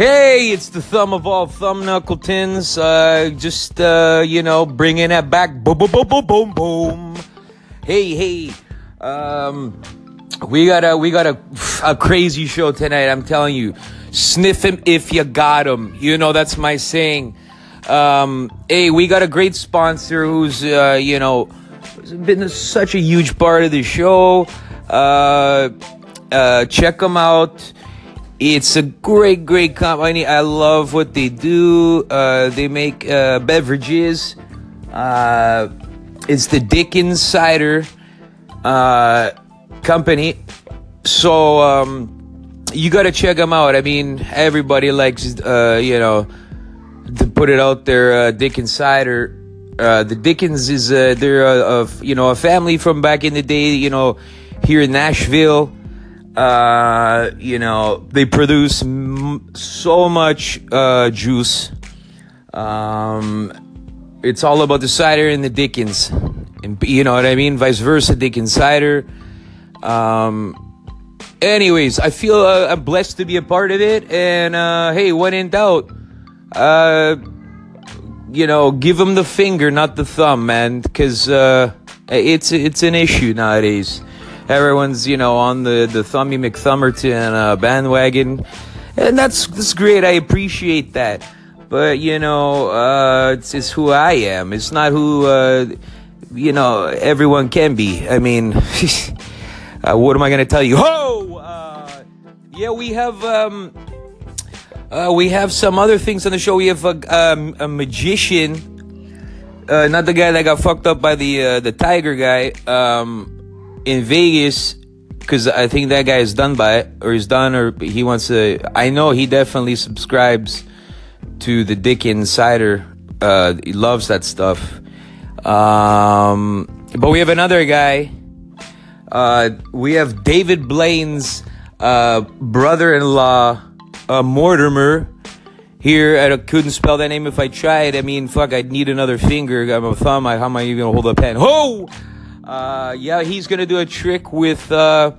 Hey, it's the thumb of all thumb knuckletons. Uh, just, uh, you know, bringing it back. Boom, boom, boom, boom, boom, boom. Hey, hey. Um, we got a, we got a, a crazy show tonight. I'm telling you. Sniff him if you got him. You know, that's my saying. Um, hey, we got a great sponsor who's, uh, you know, been such a huge part of the show. Uh, uh, check them out. It's a great, great company. I love what they do. Uh, they make uh, beverages. Uh, it's the Dickens Cider uh, Company. So um, you got to check them out. I mean, everybody likes, uh, you know, to put it out there. Uh, Dickens Cider. The Dickens is they're a, a you know a family from back in the day. You know, here in Nashville. Uh, you know, they produce m- so much uh, juice. Um, it's all about the cider and the Dickens, and you know what I mean. Vice versa, Dickens cider. Um, anyways, I feel uh, I'm blessed to be a part of it, and uh, hey, when in doubt, uh, you know, give them the finger, not the thumb, man, because uh, it's it's an issue nowadays everyone's you know on the the Thummy McThummerton uh, bandwagon, and that's that's great. I appreciate that, but you know, uh, it's, it's who I am. It's not who uh, you know everyone can be. I mean, uh, what am I gonna tell you? Oh! Yeah, we have. Um, uh, we have some other things on the show. We have a, um, a magician, uh, not the guy that got fucked up by the uh, the tiger guy. Um, in Vegas, because I think that guy is done by it, or he's done, or he wants to. I know he definitely subscribes to the Dick Insider. Uh, he loves that stuff. Um, but we have another guy. Uh, we have David Blaine's uh, brother-in-law, uh, Mortimer. Here, I couldn't spell that name if I tried. I mean, fuck, I'd need another finger. I'm a thumb. I, how am I even gonna hold a pen? Oh! Uh, yeah, he's gonna do a trick with. Uh,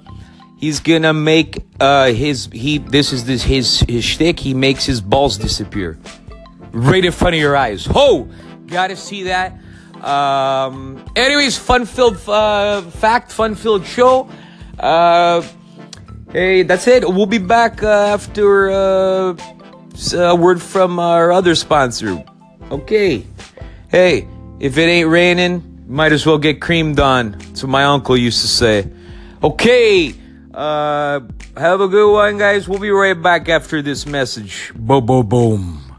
he's gonna make uh, his he. This is this his his shtick. He makes his balls disappear right in front of your eyes. Ho! Gotta see that. Um, anyways, fun filled uh, fact, fun filled show. Uh, hey, that's it. We'll be back uh, after uh, a word from our other sponsor. Okay. Hey, if it ain't raining might as well get creamed on. That's what my uncle used to say. Okay. Uh, have a good one, guys. We'll be right back after this message. Boom, boom, boom.